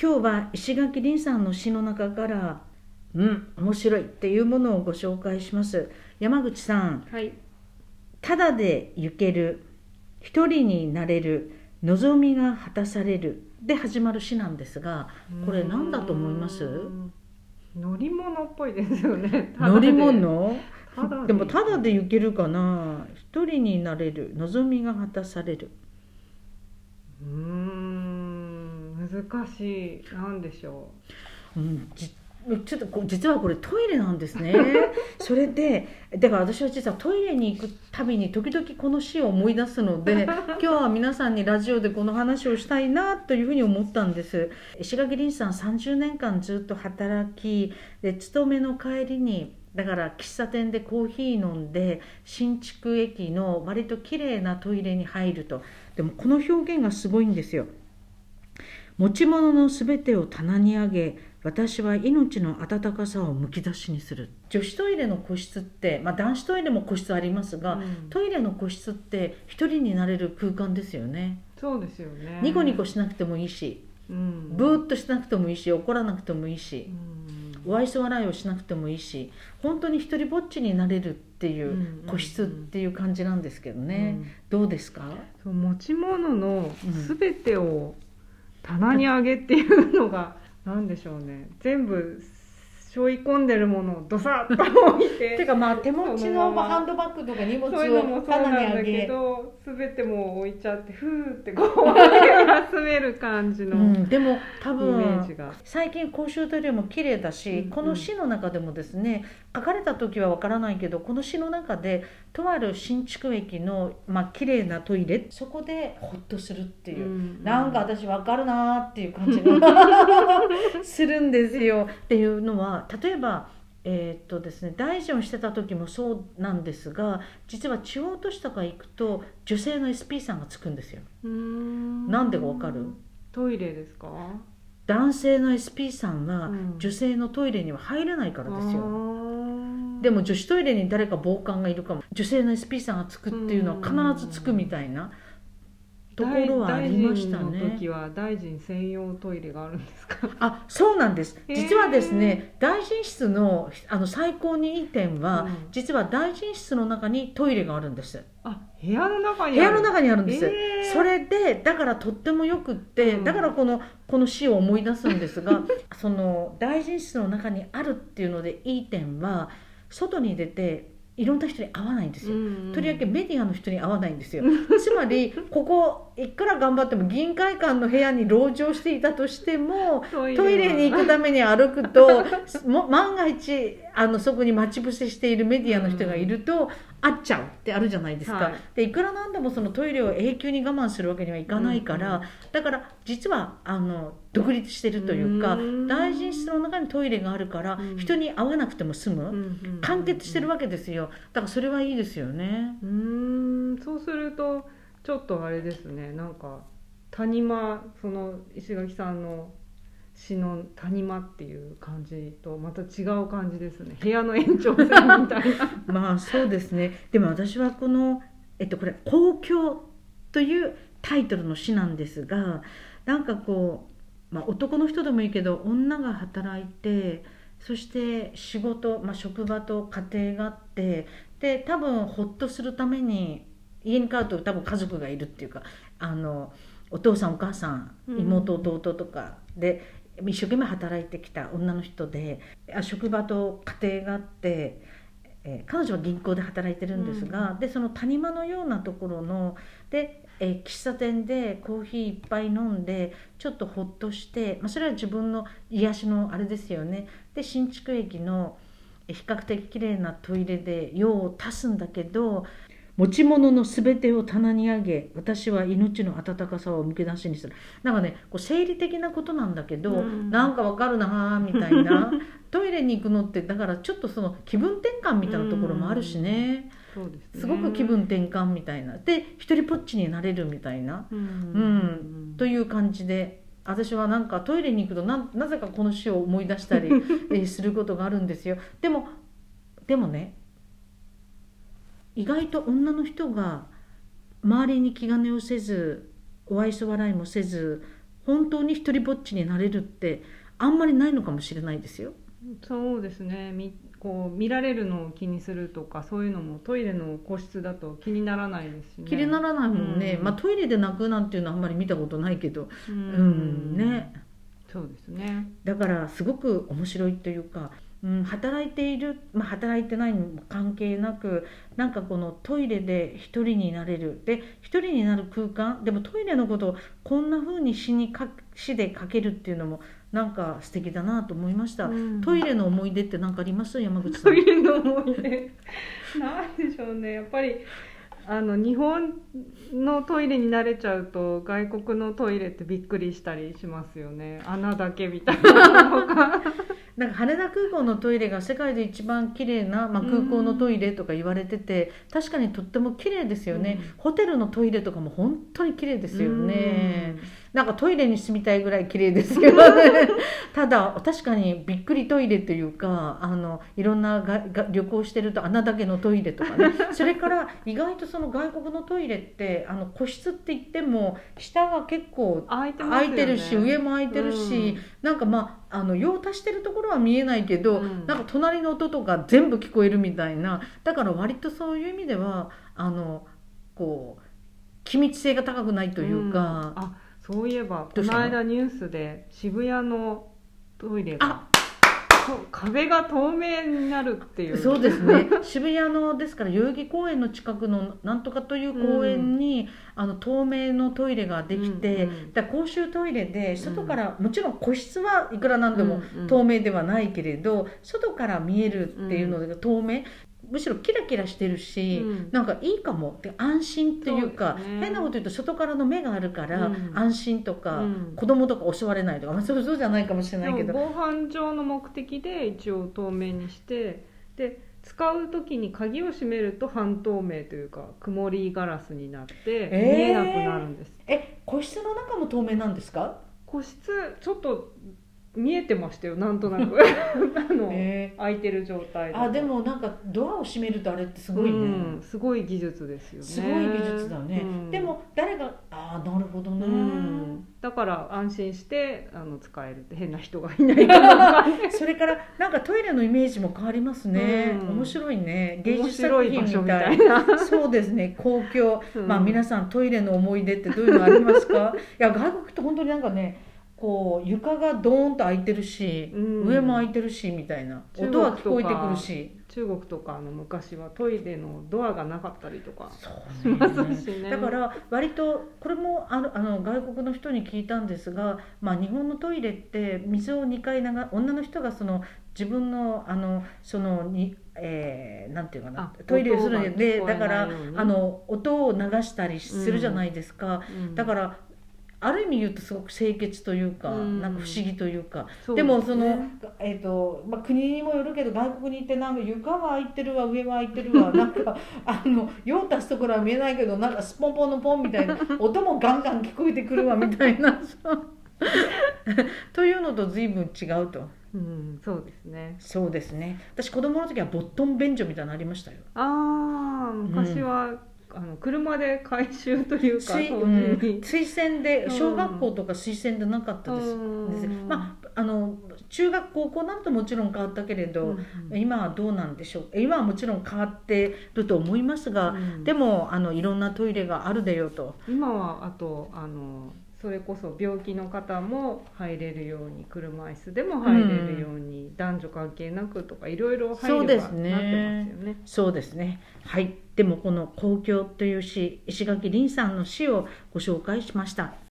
今日は石垣凛さんの詩の中からうん面白いっていうものをご紹介します。山口さんはい。ただで行ける一人になれる望みが果たされるで始まる詩なんですがこれ何だと思います？乗り物っぽいですよね。乗り物？でもただで行けるかな。一人になれる望みが果たされる。うーん難しい。なんでしょう。ん、じちょっと実はこれトイレなんですね。それでだから私は実はトイレに行くたびに時々この詩を思い出すので 今日は皆さんにラジオでこの話をしたいなというふうに思ったんです。石垣凛さん30年間ずっと働きで勤めの帰りにだから喫茶店でコーヒー飲んで新築駅の割と綺麗なトイレに入ると。でもこの表現がすごいんですよ持ち物のすべてを棚に上げ私は命の温かさをむき出しにする。女子トイレの個室って、まあ、男子トイレも個室ありますう、が、うん。トイレの個室って一人になれる空間ですよね、そうですよね。ニコニコしなくてもいいしうん。ブーッとしなくてもいいし怒らなくてもいいしうん。お愛想笑いをしなくてもいいし本当に一人ぼっちになれるっていう個室っていう感じなんですけどね、どうですか？持ち物のうん。すべてを棚にあげっていうのが何でしょうね。全部背負い込んでるものをドサッと 置いて。てかまあ手持ちそのハンドバッグとか荷物そういうのもをそうなんだけど全てもう置いちゃってふーってこう休める感じのイうん、でも多メージ分が、最近公衆トイレも綺麗だし、うんうん。この詩の中でもですね書かれた時はわからないけどこの詩の中でとある新築駅のまあ綺麗なトイレそこでホッとするっていう、うん。なんか私わかるなーっていう感じが するんですよ。っていうのは例えばえーっとですね、大臣をしてた時もそうなんですが実は地方都市とか行くと女性の SP さんがつくんですよ。なんでかわかる？トイレですか？男性の SP さんはうん。女性のトイレには入れないからですよ、あー。でも女子トイレに誰か暴漢がいるかも。女性の SP さんがつくっていうのは必ずつくみたいなところはありました大臣のね時は大臣専用トイレがあるんですか？あそうなんです。実はですね大臣室のあの最高にいい点は、うん。実は大臣室の中にトイレがあるんです。あ部屋の中部にある。屋の中にあるんです、えー。それでだからとってもよくって、うん。だからこのこの詩を思い出すんですが その大臣室の中にあるっていうのでいい点は外に出ていろんな人に会わないんですよ、うんとりわけメディアの人に会わないんですよ。つまりここいくら頑張っても議員会館の部屋に籠城していたとしてもトトイレに行くために歩くと も万が一あのそこに待ち伏せしているメディアの人がいると、会っちゃうってあるじゃないですか、はい。でいくらなんでもそのトイレを永久に我慢するわけにはいかないから、うん。だから実はあの独立してるというかうん。大臣室の中にトイレがあるから、うん。人に会わなくても済む、完結してるわわけですよ。だからそれはいいですよね。うーん。そうするとちょっとあれですね。なんか谷間その石垣さんの詩の谷間っていう感じとまた違う感じですね。部屋の延長線みたいな。まあそうですね。でも私はこの、えっと、これ「公共」というタイトルの詩なんですがなんかこう、まあ、男の人でもいいけど女が働いてそして仕事、まあ、職場と家庭があってで多分ほっとするために家に帰ると多分家族がいるっていうかあのお父さんお母さんうん。妹弟とかで一生懸命働いてきた女の人であ職場と家庭があってえー彼女は銀行で働いてるんですが、でその谷間のようなところので、えー喫茶店でコーヒーいっぱい飲んでちょっとほっとして、まあ、それは自分の癒しのあれですよね。で新築駅の比較的綺麗なトイレで用を足すんだけど持ち物のすべてを棚に上げ私は命の温かさをむき出しにする。なんかねこう生理的なことなんだけど、うん。なんかわかるなーみたいな。トイレに行くのってだからちょっとその気分転換みたいなところもあるしね、そうですね。すごく気分転換みたいな。で一人ぽっちになれるみたいな、うん。うん。という感じで私はなんかトイレに行くとななぜかこの詩を思い出したり、えーすることがあるんですよ。でもでもね意外と女の人が周りに気兼ねをせずお愛想笑いもせず本当に一人ぼっちになれるってあんまりないのかもしれないですよ。そうですね。みこう見られるのを気にするとかそういうのもトイレの個室だと気にならないですしね。気にならないもんね、うん。まあ、トイレで泣くなんていうのはあんまり見たことないけど。ううんん。ね。そうですね。だからすごく面白いというか、うん、働いている、まあ、働いてないにも関係なくなんかこのトイレで一人になれる。で一人になる空間でもトイレのことをこんな風に詩にか詩で書けるっていうのもなんか素敵だなと思いました、うん。トイレの思い出って何かあります？山口さん。トイレの思い出？なんでしょうね。やっぱりあの日本のトイレに慣れちゃうと外国のトイレってびっくりしたりしますよね。穴だけみたいなのがなんか羽田空港のトイレが世界で一番綺麗な、まあ、空港のトイレとか言われてて、確かにとっても綺麗ですよね、うん。ホテルのトイレとかも本当に綺麗ですよね、なんかトイレに住みたいぐらい綺麗ですよね。ただ確かにびっくりトイレというかあのいろんながが旅行してると穴だけのトイレとかね。それから意外とその外国のトイレってあの個室って言っても下が結構空いてるし上も空いてるし、なんかまああの用足してるところは見えないけど、うん。なんか隣の音とか全部聞こえるみたいな。だから割とそういう意味ではあのこう機密性が高くないというか、ん。あそういえばこの？の間ニュースで渋谷のトイレが壁が透明になるっていう。そうですね。渋谷のですから代々木公園の近くのなんとかという公園に、あの透明のトイレができて、うんうんだ公衆トイレで外から、もちろん個室はいくらなんでもうんうん。透明ではないけれど、外から見えるっていうので透明むしろキラキラしてるし、うん。なんかいいかもって安心っていうかね。変なこと言うと外からの目があるから、うん。安心とか、うん。子供とか襲われないとか、まあ、そうそうじゃないかもしれないけど。防犯上の目的で一応透明にしてで使う時に鍵を閉めると半透明というか曇りガラスになって見えー。えなくなるんです、え個室の中も透明なんですか？個室ちょっと見えてましたよなんとなく。あの、え開いてる状態あでもなんかドアを閉めるとあれってすごいね、うんすごい技術ですよね。すごい技術だね、うん。でも誰がああなるほどね、うん。だから安心してあの使えるって変な人がいない それからなんかトイレのイメージも変わりますね、うん。面白いね。芸面術作品みたたいいな。そうですね。公共、うん。まあ皆さんトイレの思い出ってどういうのありますか？いや外国って本当になんかねこう床がドーンと開いてるし、うん。上も開いてるしみたいな音は聞こえてくるし。中国とかの昔はトイレのドアがなかったりとか。そうね。ますしね。だから割とこれもあのあの外国の人に聞いたんですが、まあ、日本のトイレって水を2回流女の人がその自分のあのそのに、えーなんていうかなあトイレをするのでだからあの音を流したりするじゃないですか、うん。だからある意味言うとすごく清潔というか、うん。なんか不思議というか。でもその、えーとまあ、国にもよるけど外国に行ってなんか床は空いてるわ上は空いてるわ なんかあの用足すところは見えないけどなんかスポンポンのポンみたいな音もガンガン聞こえてくるわみたいな。さというのと随分違うと。うんそうですね。そうですね。私子供の時はボットン便所みたいなのありましたよ。ああ昔は、あの車で回収というかうん。推薦でうん。小学校とか推薦でなかったです,、うん。です。まああの中学高校なんともちろん変わったけれど、うん。今はどうなんでしょう。今はもちろん変わってると思いますが、うん。でもあのいろんなトイレがあるでよと。今はあとあのそれこそ病気の方も入れるように車椅子でも入れるように、男女関係なくとかいろいろ配慮がなってますよね。そうですね。はい。でもこの「公共」という詩石垣凛さんの詩をご紹介しました